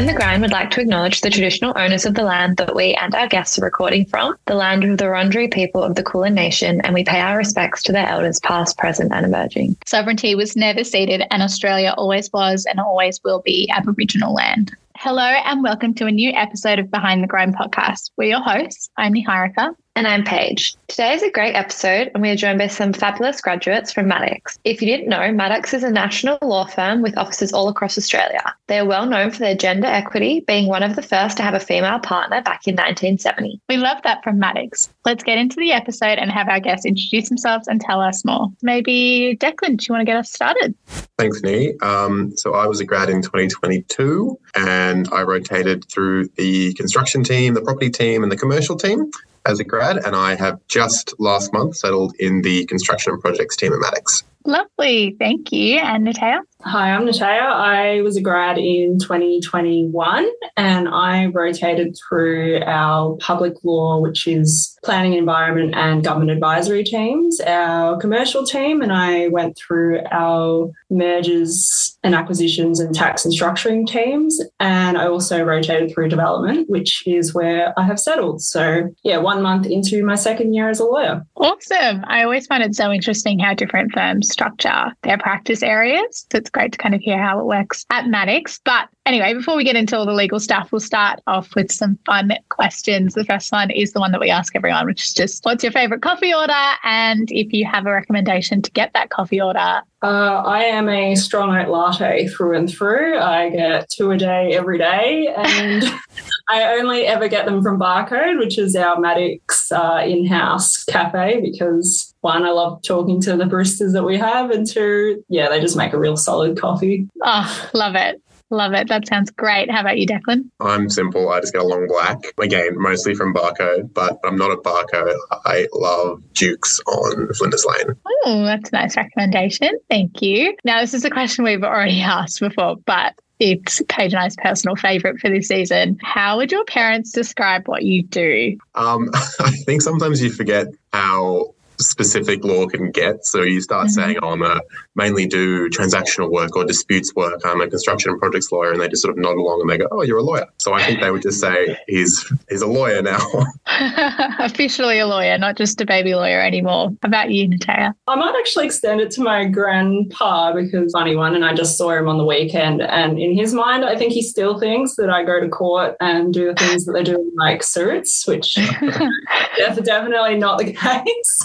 Behind the Grind would like to acknowledge the traditional owners of the land that we and our guests are recording from, the land of the Wurundjeri people of the Kulin Nation, and we pay our respects to their elders past, present, and emerging. Sovereignty was never ceded, and Australia always was and always will be Aboriginal land. Hello, and welcome to a new episode of Behind the Grind podcast. We're your hosts. I'm Neeharika. And I'm Paige. Today is a great episode, and we are joined by some fabulous graduates from Maddocks. If you didn't know, Maddocks is a national law firm with offices all across Australia. They are well known for their gender equity, being one of the first to have a female partner back in 1970. We love that from Maddocks. Let's get into the episode and have our guests introduce themselves and tell us more. Maybe Declan, do you want to get us started? Thanks, Nee. Um, so I was a grad in 2022 and I rotated through the construction team, the property team, and the commercial team as a grad, and I have just last month settled in the construction and projects team at Maddocks. Lovely. Thank you. And Natea? Hi, I'm Natea. I was a grad in 2021 and I rotated through our public law, which is planning, environment, and government advisory teams, our commercial team, and I went through our mergers and acquisitions and tax and structuring teams. And I also rotated through development, which is where I have settled. So, yeah, one month into my second year as a lawyer. Awesome. I always find it so interesting how different firms structure their practice areas. So it's great to kind of hear how it works at Maddocks. But anyway, before we get into all the legal stuff, we'll start off with some fun questions. The first one is the one that we ask everyone, which is just what's your favorite coffee order? And if you have a recommendation to get that coffee order, uh, I am a strong oat latte through and through. I get two a day every day, and I only ever get them from Barcode, which is our Maddocks uh, in house cafe, because one, I love talking to the baristas that we have, and two, yeah, they just make a real solid coffee. Oh, love it. Love it. That sounds great. How about you, Declan? I'm simple. I just get a long black. Again, mostly from Barcode, but I'm not a Barcode. I love Duke's on Flinders Lane. Oh, that's a nice recommendation. Thank you. Now, this is a question we've already asked before, but it's Paige and I's personal favorite for this season. How would your parents describe what you do? Um, I think sometimes you forget how specific law can get. So you start mm-hmm. saying, oh, I'm a mainly do transactional work or disputes work. I'm a construction and projects lawyer. And they just sort of nod along and they go, oh, you're a lawyer. So I think they would just say he's, he's a lawyer now. Officially a lawyer, not just a baby lawyer anymore. How about you, Natea? I might actually extend it to my grandpa because funny one. And I just saw him on the weekend. And in his mind, I think he still thinks that I go to court and do the things that they do in like suits, which that's definitely not the case.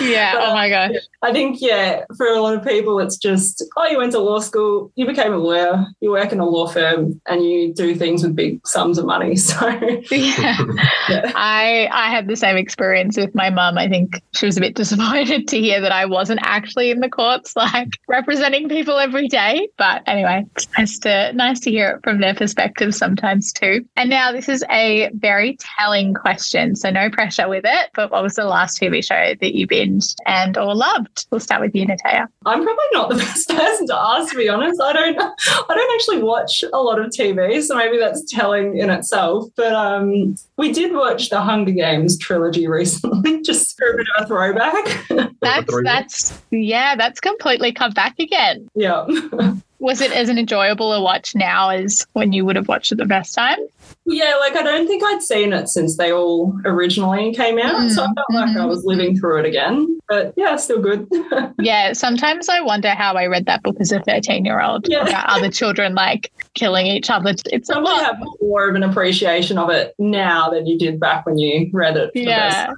Yeah. But, oh my gosh. I think, yeah, for a lot of people, it's just, oh, you went to law school, you became a lawyer, you work in a law firm, and you do things with big sums of money. So, yeah. yeah. I, I had the same experience with my mum. I think she was a bit disappointed to hear that I wasn't actually in the courts, like representing people every day. But anyway, it's nice to, nice to hear it from their perspective sometimes too. And now this is a very telling question. So, no pressure with it. But what was the last TV show that you binged and or loved? We'll start with you, Natea. I'm probably not the best person to ask, to be honest. I don't I don't actually watch a lot of TV, so maybe that's telling in itself. But um, we did watch the Hunger Games trilogy recently, just for a bit of a throwback. That's that's yeah, that's completely come back again. Yeah. Was it as an enjoyable a watch now as when you would have watched it the first time? Yeah, like I don't think I'd seen it since they all originally came out. Mm. So I felt like I mm-hmm. was living through it again. But yeah, still good. yeah, sometimes I wonder how I read that book as a 13 year old yeah. about other children like killing each other. It's a lot. have more of an appreciation of it now than you did back when you read it. Yeah.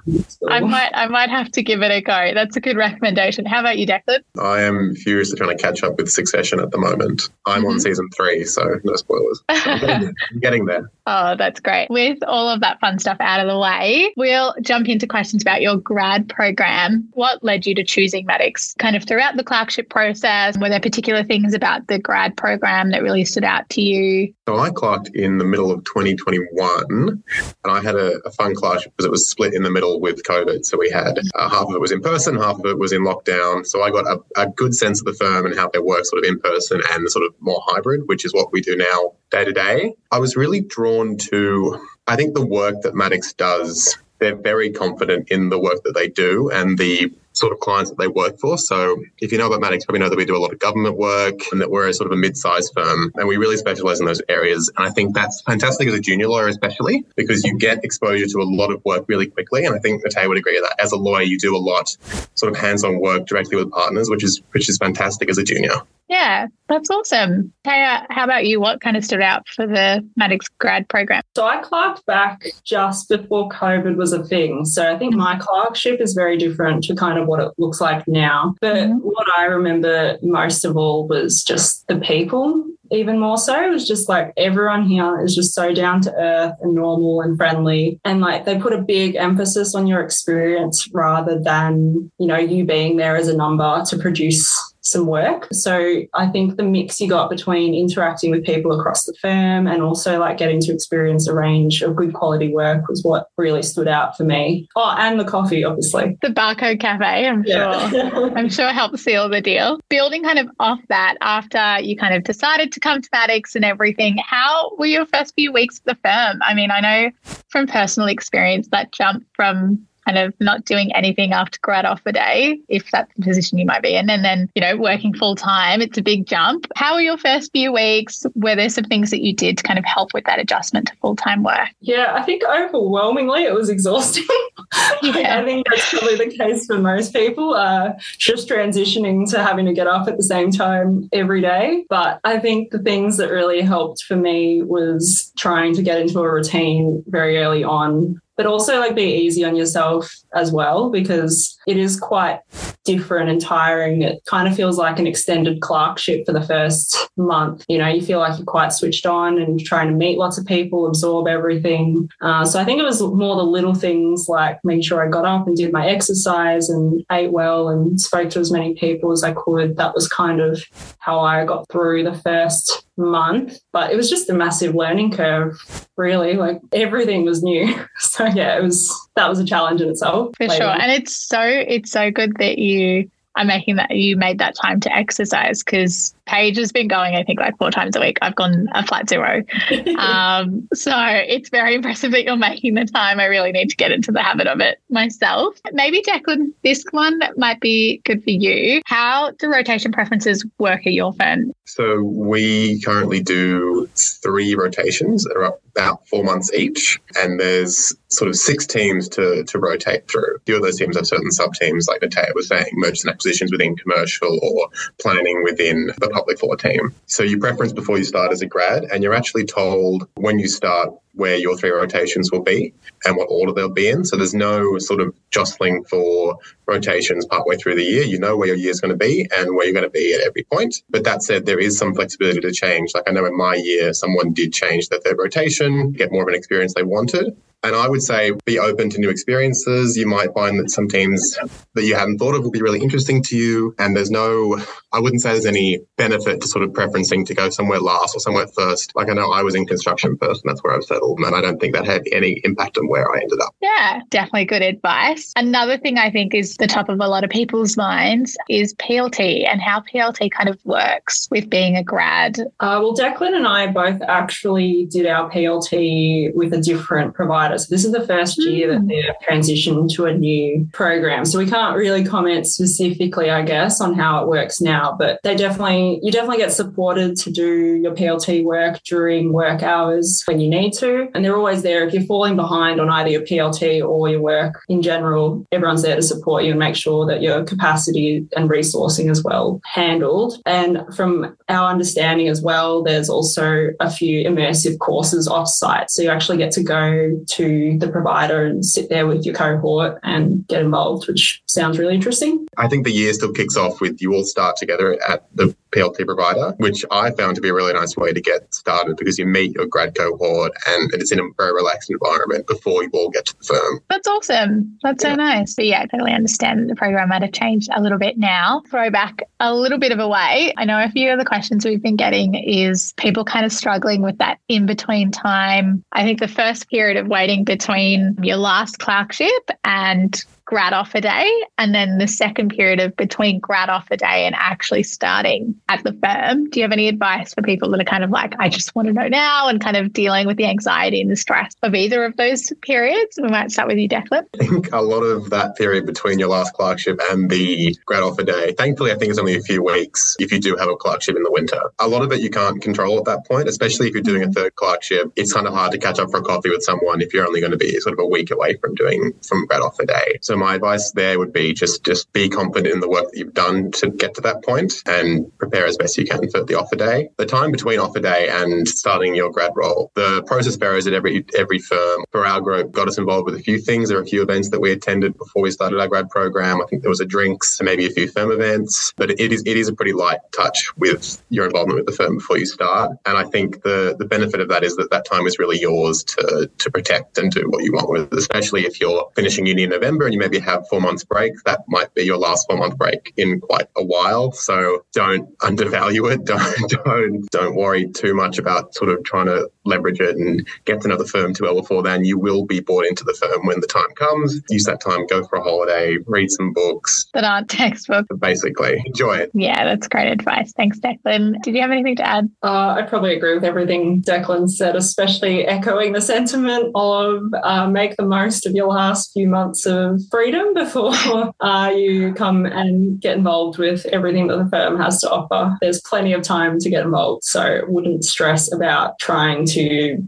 I might I might have to give it a go. That's a good recommendation. How about you, Declan? I am furiously trying to catch up with Succession at the moment. I'm mm-hmm. on season three, so no spoilers. I'm getting, I'm getting there. Oh, that's great. With all of that fun stuff out of the way, we'll jump into questions about your grad program. What led you to choosing Maddocks? Kind of throughout the clerkship process, were there particular things about the grad program that really stood out to you? So I clerked in the middle of 2021 and I had a, a fun clerkship because it was split in the middle with COVID. So we had uh, half of it was in person, half of it was in lockdown. So I got a, a good sense of the firm and how they work sort of in person and sort of more hybrid, which is what we do now day to day. I was really drawn to, I think, the work that Maddocks does. They're very confident in the work that they do and the sort of clients that they work for. So if you know about Maddocks, probably know that we do a lot of government work and that we're a sort of a mid-sized firm and we really specialize in those areas. And I think that's fantastic as a junior lawyer, especially because you get exposure to a lot of work really quickly. And I think Natea would agree that as a lawyer, you do a lot sort of hands-on work directly with partners, which is which is fantastic as a junior. Yeah, that's awesome. Taya, how about you? What kind of stood out for the Maddocks grad program? So I clerked back just before COVID was a thing. So I think my clerkship is very different to kind of what it looks like now. But mm-hmm. what I remember most of all was just the people even more so. It was just like everyone here is just so down to earth and normal and friendly. And like they put a big emphasis on your experience rather than, you know, you being there as a number to produce some work. So I think the mix you got between interacting with people across the firm and also like getting to experience a range of good quality work was what really stood out for me. Oh, and the coffee, obviously. The Barcode Cafe, I'm yeah. sure. I'm sure helped seal the deal. Building kind of off that after you kind of decided to come to Maddocks and everything, how were your first few weeks at the firm? I mean, I know from personal experience that jump from kind of not doing anything after grad off a day, if that's the position you might be in, and then, you know, working full time, it's a big jump. How were your first few weeks? Were there some things that you did to kind of help with that adjustment to full time work? Yeah, I think overwhelmingly it was exhausting. yeah. I think that's probably the case for most people, uh, just transitioning to having to get up at the same time every day. But I think the things that really helped for me was trying to get into a routine very early on but also like be easy on yourself as well because it is quite different and tiring. It kind of feels like an extended clerkship for the first month. You know, you feel like you're quite switched on and trying to meet lots of people, absorb everything. Uh, so I think it was more the little things like making sure I got up and did my exercise and ate well and spoke to as many people as I could. That was kind of how I got through the first month, but it was just a massive learning curve, really. Like everything was new. So yeah, it was that was a challenge in itself. For later. sure. And it's so it's so good that you are making that you made that time to exercise because Paige has been going, I think, like four times a week. I've gone a flat zero. um, so it's very impressive that you're making the time. I really need to get into the habit of it myself. Maybe, Declan, this one might be good for you. How do rotation preferences work at your firm? So we currently do three rotations that are about four months each. And there's sort of six teams to, to rotate through. A few of those teams have certain sub teams, like Natea was saying, mergers and acquisitions within commercial or planning within the public law team. So you preference before you start as a grad, and you're actually told when you start where your three rotations will be and what order they'll be in. So there's no sort of jostling for rotations partway through the year. You know where your year is going to be and where you're going to be at every point. But that said, there is some flexibility to change. Like I know in my year, someone did change their third rotation, get more of an experience they wanted. And I would say be open to new experiences. You might find that some teams that you hadn't thought of will be really interesting to you. And there's no, I wouldn't say there's any benefit to sort of preferencing to go somewhere last or somewhere first. Like I know I was in construction first, and that's where I've settled. And I don't think that had any impact on where I ended up. Yeah, definitely good advice. Another thing I think is the top of a lot of people's minds is PLT and how PLT kind of works with being a grad. Uh, well, Declan and I both actually did our PLT with a different provider so this is the first year that hmm. they've transitioned to a new program. So we can't really comment specifically, I guess, on how it works now, but they definitely, you definitely get supported to do your PLT work during work hours when you need to. And they're always there. If you're falling behind on either your PLT or your work in general, everyone's there to support you and make sure that your capacity and resourcing is well handled. And from our understanding as well, there's also a few immersive courses off site. So you actually get to go to to the provider and sit there with your cohort and get involved, which sounds really interesting. I think the year still kicks off with you all start together at the PLT provider, which I found to be a really nice way to get started because you meet your grad cohort and it's in a very relaxed environment before you all get to the firm. That's awesome. That's yeah. so nice. But yeah, I totally understand that the program might have changed a little bit now. Throw back a little bit of a way. I know a few of the questions we've been getting is people kind of struggling with that in between time. I think the first period of waiting between your last clerkship and grad offer day and then the second period of between grad offer day and actually starting at the firm. Do you have any advice for people that are kind of like, I just want to know now and kind of dealing with the anxiety and the stress of either of those periods? We might start with you, Declan. I think a lot of that period between your last clerkship and the grad offer day, thankfully, I think it's only a few weeks if you do have a clerkship in the winter. A lot of it you can't control at that point, especially if you're doing a third clerkship. It's kind of hard to catch up for a coffee with someone if you're only going to be sort of a week away from doing from grad offer day. So my advice there would be just just be confident in the work that you've done to get to that point and prepare as best you can for the offer day. The time between offer day and starting your grad role, the process varies at every every firm. For our group, got us involved with a few things. There a few events that we attended before we started our grad program. I think there was a drinks, and maybe a few firm events, but it is it is a pretty light touch with your involvement with the firm before you start. And I think the the benefit of that is that that time is really yours to to protect and do what you want with, especially if you're finishing uni in November and you maybe have four months break. That might be your last four month break in quite a while. So don't undervalue it. Don't don't don't worry too much about sort of trying to leverage it and get to know the firm too well before then. You will be bought into the firm when the time comes. Use that time, go for a holiday, read some books that aren't textbooks. Basically, enjoy it. Yeah, that's great advice. Thanks, Declan. Did you have anything to add? Uh, I probably agree with everything Declan said, especially echoing the sentiment of uh, make the most of your last few months of freedom before uh, you come and get involved with everything that the firm has to offer. There's plenty of time to get involved, so wouldn't stress about trying to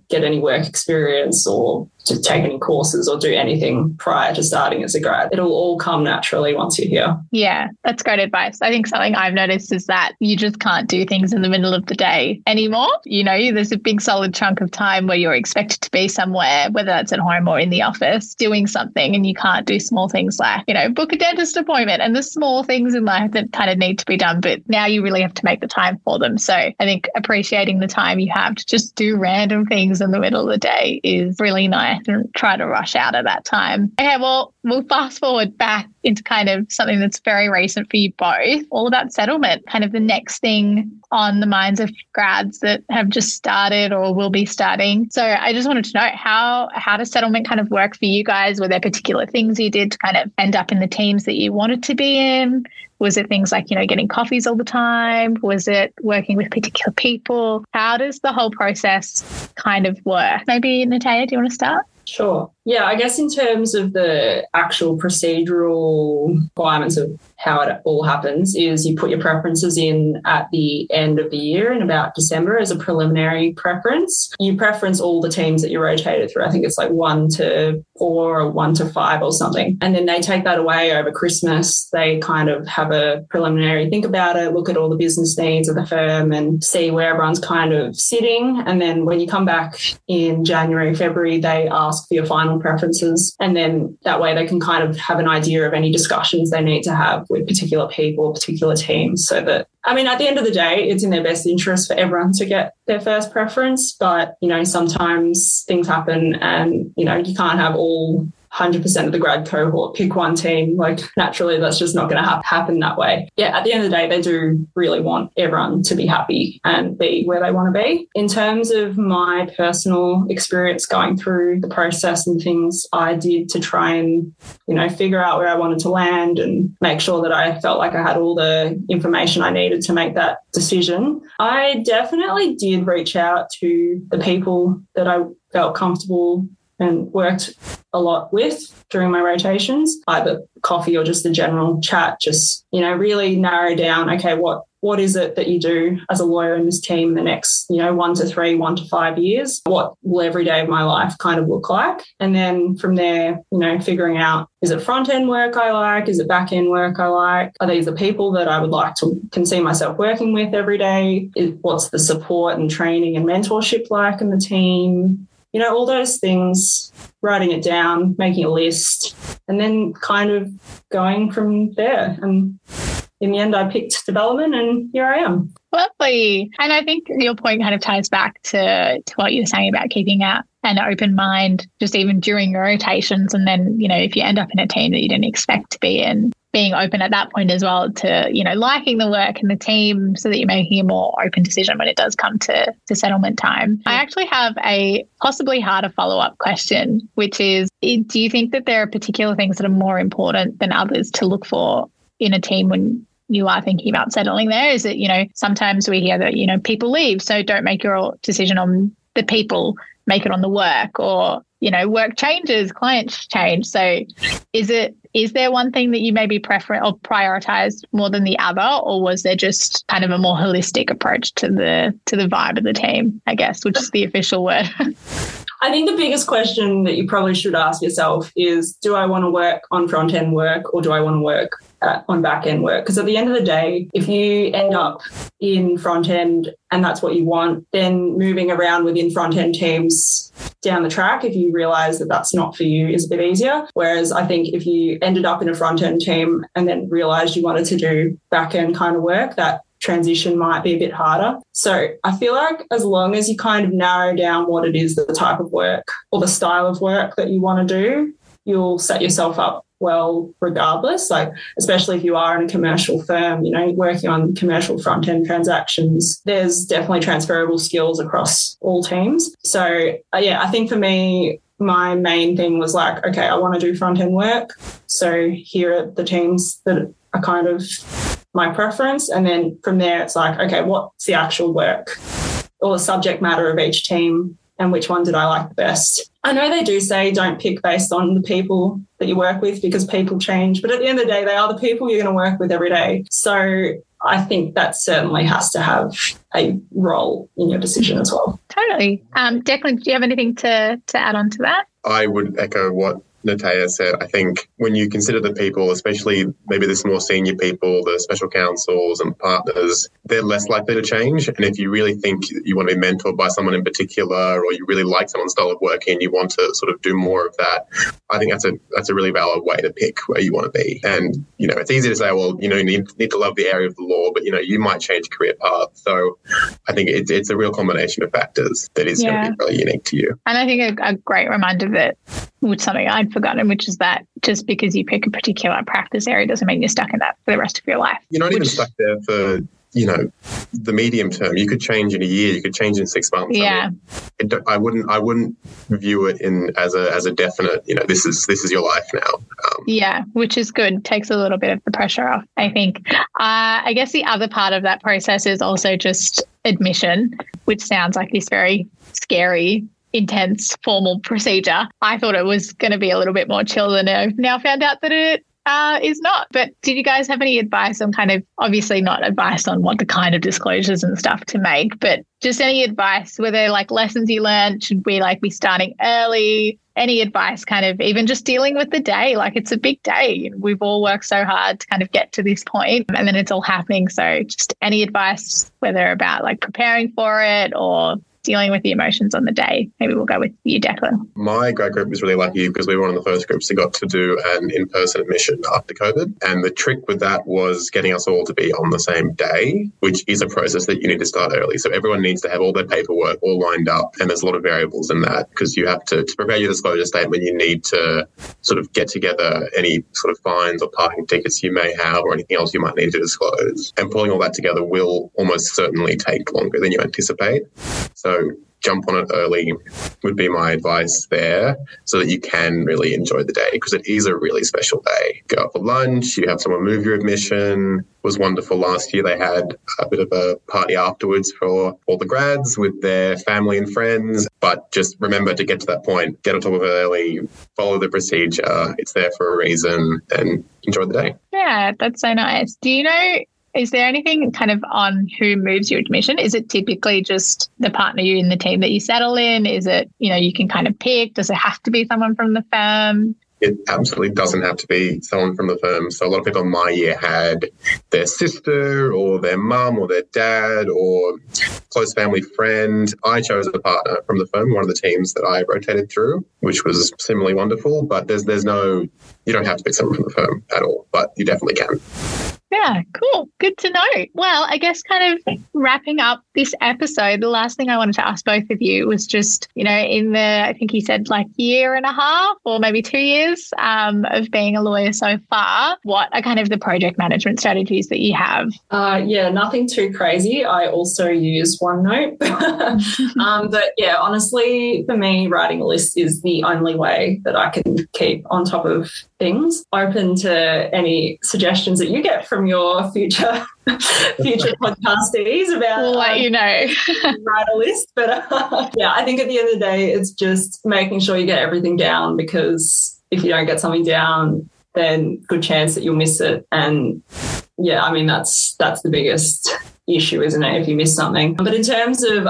get any work experience or to take any courses or do anything prior to starting as a grad. It'll all come naturally once you're here. Yeah, that's great advice. I think something I've noticed is that you just can't do things in the middle of the day anymore. You know, there's a big solid chunk of time where you're expected to be somewhere, whether that's at home or in the office, doing something, and you can't do small things like, you know, book a dentist appointment and the small things in life that kind of need to be done. But now you really have to make the time for them. So I think appreciating the time you have to just do random things in the middle of the day is really nice and try to rush out at that time. Okay, well, we'll fast forward back into kind of something that's very recent for you both, all about settlement, kind of the next thing on the minds of grads that have just started or will be starting. So I just wanted to know how how does settlement kind of work for you guys? Were there particular things you did to kind of end up in the teams that you wanted to be in? Was it things like, you know, getting coffees all the time? Was it working with particular people? How does the whole process kind of work? Maybe Natalia, do you want to start? Sure. Yeah, I guess in terms of the actual procedural requirements of how it all happens is you put your preferences in at the end of the year in about December as a preliminary preference. You preference all the teams that you rotated through. I think it's like one to four or one to five or something. And then they take that away over Christmas. They kind of have a preliminary think about it, look at all the business needs of the firm and see where everyone's kind of sitting. And then when you come back in January, February, they ask for your final preferences. And then that way they can kind of have an idea of any discussions they need to have with particular people, particular teams, so that I mean, at the end of the day, it's in their best interest for everyone to get their first preference. But, you know, sometimes things happen and, you know, you can't have all 100% of the grad cohort pick one team. Like, naturally, that's just not going to ha- happen that way. Yeah, at the end of the day, they do really want everyone to be happy and be where they want to be. In terms of my personal experience going through the process and things I did to try and, you know, figure out where I wanted to land and make sure that I felt like I had all the information I needed to make that decision, I definitely did reach out to the people that I felt comfortable and worked a lot with during my rotations, either coffee or just a general chat, just, you know, really narrow down, okay, what what is it that you do as a lawyer in this team in the next, you know, one to three, one to five years? What will every day of my life kind of look like? And then from there, you know, figuring out is it front end work I like? Is it back end work I like? Are these the people that I would like to can see myself working with every day? What's the support and training and mentorship like in the team? You know, all those things, writing it down, making a list, and then kind of going from there. And in the end, I picked development, and here I am. Lovely. And I think your point kind of ties back to, to what you were saying about keeping an open mind, just even during your rotations. And then, you know, if you end up in a team that you didn't expect to be in, being open at that point as well to, you know, liking the work and the team so that you're making a more open decision when it does come to, to settlement time. I actually have a possibly harder follow up question, which is do you think that there are particular things that are more important than others to look for in a team when you are thinking about settling there? Is it, you know, sometimes we hear that, you know, people leave, so don't make your decision on the people, make it on the work, or, you know, work changes, clients change. So is it, is there one thing that you maybe prefer or prioritized more than the other, or was there just kind of a more holistic approach to the to the vibe of the team, I guess, which is the official word? I think the biggest question that you probably should ask yourself is do I want to work on front end work or do I want to work uh, on back end work? Because at the end of the day, if you end up in front end and that's what you want, then moving around within front end teams down the track, if you realize that that's not for you, is a bit easier. Whereas I think if you ended up in a front end team and then realized you wanted to do back end kind of work, that transition might be a bit harder. So I feel like as long as you kind of narrow down what it is, the type of work or the style of work that you want to do, you'll set yourself up well regardless like especially if you are in a commercial firm you know working on commercial front end transactions there's definitely transferable skills across all teams. So uh, yeah i think for me my main thing was like okay i want to do front end work. So here are the teams that are kind of my preference. And then from there, it's like, okay, what's the actual work or the subject matter of each team and which one did I like the best? I know they do say don't pick based on the people that you work with because people change, but at the end of the day, they are the people you're going to work with every day. So I think that certainly has to have a role in your decision as well. Totally. Um, Declan, do you have anything to, to add on to that? I would echo what Natea said, I think when you consider the people, especially maybe the more senior people, the special counsels and partners, they're less likely to change. And if you really think you want to be mentored by someone in particular, or you really like someone's style of work and you want to sort of do more of that, I think that's a that's a really valid way to pick where you want to be. And you know, it's easy to say, well, you know, you need, need to love the area of the law, but you know, you might change career path. So I think it's it's a real combination of factors that is yeah. going to be really unique to you. And I think a, a great reminder that which something I'd forgotten, which is that just because you pick a particular practice area doesn't mean you're stuck in that for the rest of your life. You're not which, even stuck there for you know the medium term. You could change in a year. You could change in six months. Yeah, I, mean, I wouldn't. I wouldn't view it in as a as a definite. You know, this is this is your life now. Um, yeah, which is good. Takes a little bit of the pressure off. I think. Uh, I guess the other part of that process is also just admission, which sounds like this very scary intense formal procedure. I thought it was going to be a little bit more chill than I've now found out that it uh, is not. But did you guys have any advice on kind of, obviously not advice on what the kind of disclosures and stuff to make, but just any advice? Were there like lessons you learned? Should we like be starting early? Any advice kind of even just dealing with the day? Like it's a big day. We've all worked so hard to kind of get to this point and then it's all happening. So just any advice, whether about like preparing for it or dealing with the emotions on the day. Maybe we'll go with you, Declan. My grad group was really lucky because we were one of the first groups that got to do an in person admission after COVID. And the trick with that was getting us all to be on the same day, which is a process that you need to start early. So everyone needs to have all their paperwork all lined up. And there's a lot of variables in that because you have to, to prepare your disclosure statement, you need to sort of get together any sort of fines or parking tickets you may have or anything else you might need to disclose. And pulling all that together will almost certainly take longer than you anticipate. So jump on it early would be my advice there so that you can really enjoy the day because it is a really special day. Go out for lunch, you have someone move your admission. It was wonderful last year. They had a bit of a party afterwards for all the grads with their family and friends. But just remember to get to that point, get on top of it early, follow the procedure. It's there for a reason and enjoy the day. Yeah, that's so nice. Do you know is there anything kind of on who moves your admission? Is it typically just the partner you in the team that you settle in? Is it, you know, you can kind of pick? Does it have to be someone from the firm? It absolutely doesn't have to be someone from the firm. So a lot of people in my year had their sister or their mum or their dad or close family friend. I chose a partner from the firm, one of the teams that I rotated through, which was similarly wonderful. But there's there's no you don't have to pick someone from the firm at all, but you definitely can. Yeah, cool. Good to know. Well, I guess kind of wrapping up this episode, the last thing I wanted to ask both of you was just, you know, in the, I think he said like year and a half or maybe two years um, of being a lawyer so far, what are kind of the project management strategies that you have? Uh, yeah, nothing too crazy. I also use OneNote. um, but yeah, honestly, for me, writing a list is the only way that I can keep on top of things. Open to any suggestions that you get from your future future podcastees about. We'll let um, you know. write a list, but uh, yeah, I think at the end of the day, it's just making sure you get everything down because if you don't get something down, then good chance that you'll miss it. And yeah, I mean that's that's the biggest issue, isn't it? If you miss something. But in terms of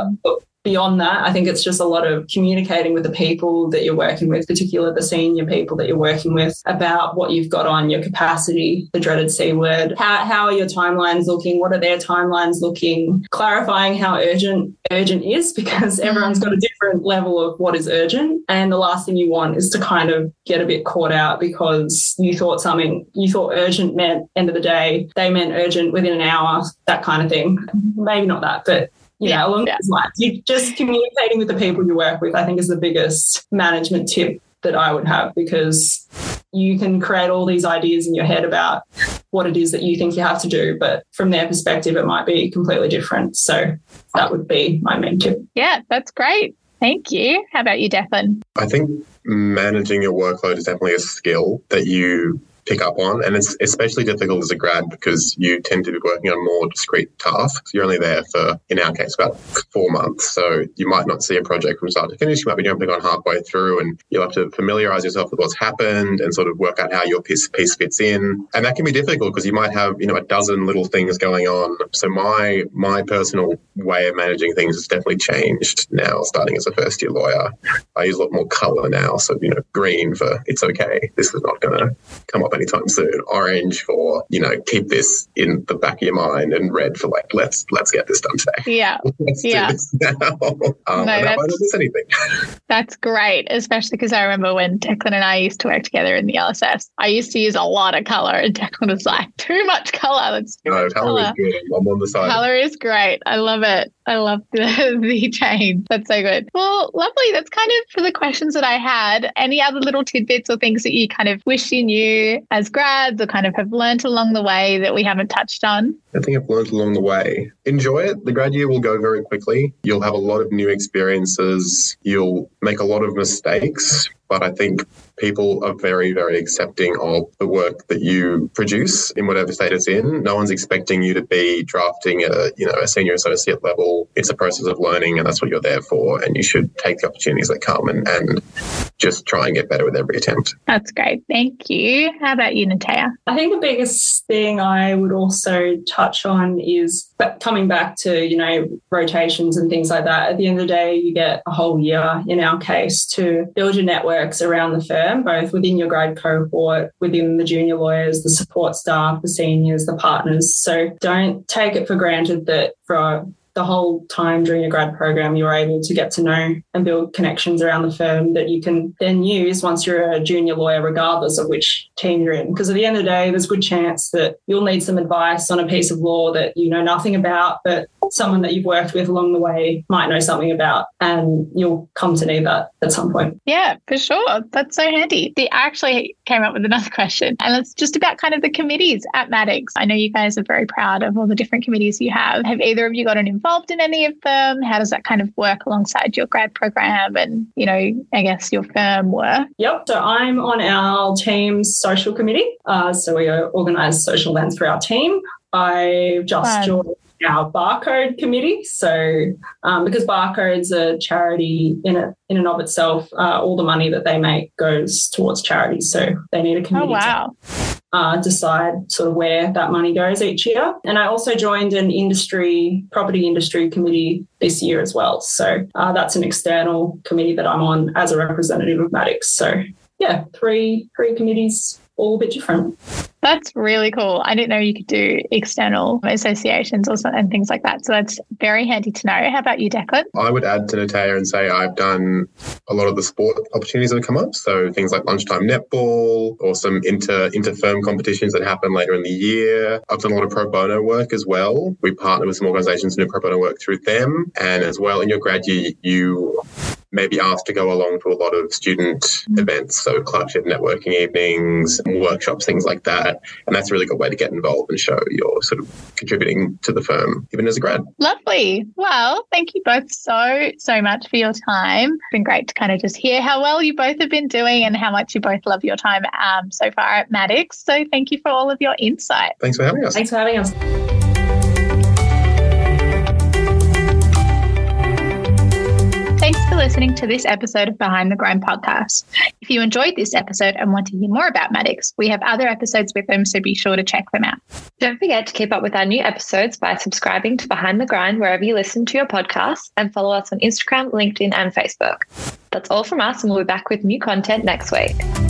beyond that, I think it's just a lot of communicating with the people that you're working with, particularly the senior people that you're working with, about what you've got on your capacity, the dreaded C word. How, how are your timelines looking? What are their timelines looking? Clarifying how urgent urgent is because everyone's got a different level of what is urgent. And the last thing you want is to kind of get a bit caught out because you thought something, you thought urgent meant end of the day, they meant urgent within an hour, that kind of thing. Maybe not that, but you know, along yeah. those lines. You just communicating with the people you work with, I think, is the biggest management tip that I would have because you can create all these ideas in your head about what it is that you think you have to do, but from their perspective, it might be completely different. So that would be my main tip. Yeah, that's great. Thank you. How about you, Declan? I think managing your workload is definitely a skill that you pick up on. And it's especially difficult as a grad because you tend to be working on more discrete tasks. You're only there for, in our case, about four months. So you might not see a project from start to finish. You might be jumping on halfway through and you'll have to familiarize yourself with what's happened and sort of work out how your piece, piece fits in. And that can be difficult because you might have, you know, a dozen little things going on. So my, my personal way of managing things has definitely changed now, starting as a first year lawyer. I use a lot more color now. So, you know, green for it's okay. This is not going to come up anytime soon. Orange for, you know, keep this in the back of your mind and red for like, let's let's get this done today. Yeah. let's yeah. do this now. Um, no, that's, anything. that's great, especially because I remember when Declan and I used to work together in the LSS. I used to use a lot of color and Declan was like, too much color. That's too no, much color. is good. I'm on the side. Color is great. I love it. I love the, the change. That's so good. Well, lovely. That's kind of for the questions that I had. Any other little tidbits or things that you kind of wish you knew as grads or kind of have learned along the way that we haven't touched on? I think I've learned along the way. Enjoy it. The grad year will go very quickly. You'll have a lot of new experiences. You'll make a lot of mistakes, but I think people are very, very accepting of the work that you produce in whatever state it's in. No one's expecting you to be drafting a, you know, a senior associate level. It's a process of learning and that's what you're there for. And you should take the opportunities that come and, and just try and get better with every attempt. That's great. Thank you. How about you, Natea? I think the biggest thing I would also touch on is coming back to, you know, rotations and things like that. At the end of the day, you get a whole year in our case to build your networks around the firm both within your grad cohort, within the junior lawyers, the support staff, the seniors, the partners. So don't take it for granted that for the whole time during your grad program, you're able to get to know and build connections around the firm that you can then use once you're a junior lawyer, regardless of which team you're in. Because at the end of the day, there's a good chance that you'll need some advice on a piece of law that you know nothing about, but someone that you've worked with along the way might know something about, and you'll come to need that at some point. Yeah, for sure. That's so handy. They actually came up with another question, and it's just about kind of the committees at Maddocks. I know you guys are very proud of all the different committees you have. Have either of you gotten involved? in any of them? How does that kind of work alongside your grad program and, you know, I guess your firm work? Yep. So I'm on our team's social committee. Uh, so we organise social events for our team. I've just Fun. joined our barcode committee. So, um, because barcode's a charity in it in and of itself, uh, all the money that they make goes towards charities. So they need a oh, committee. Oh wow! To, uh, decide sort of where that money goes each year. And I also joined an industry property industry committee this year as well. So uh, that's an external committee that I'm on as a representative of Maddocks. So yeah, three three committees, all a bit different. That's really cool. I didn't know you could do external associations or and things like that. So that's very handy to know. How about you, Declan? I would add to Natea and say I've done a lot of the sport opportunities that have come up. So things like lunchtime netball or some inter inter firm competitions that happen later in the year. I've done a lot of pro bono work as well. We partner with some organizations and do pro bono work through them. And as well in your grad year, you may be asked to go along to a lot of student events, so clerkship networking evenings, workshops, things like that. And that's a really good way to get involved and show you're sort of contributing to the firm, even as a grad. Lovely. Well, thank you both so, so much for your time. It's been great to kind of just hear how well you both have been doing and how much you both love your time um, so far at Maddocks. So thank you for all of your insight. Thanks for having us. Thanks for having us. For listening to this episode of Behind the Grind podcast. If you enjoyed this episode and want to hear more about Maddocks, we have other episodes with them, so be sure to check them out. Don't forget to keep up with our new episodes by subscribing to Behind the Grind wherever you listen to your podcasts and follow us on Instagram, LinkedIn, and Facebook. That's all from us, and we'll be back with new content next week.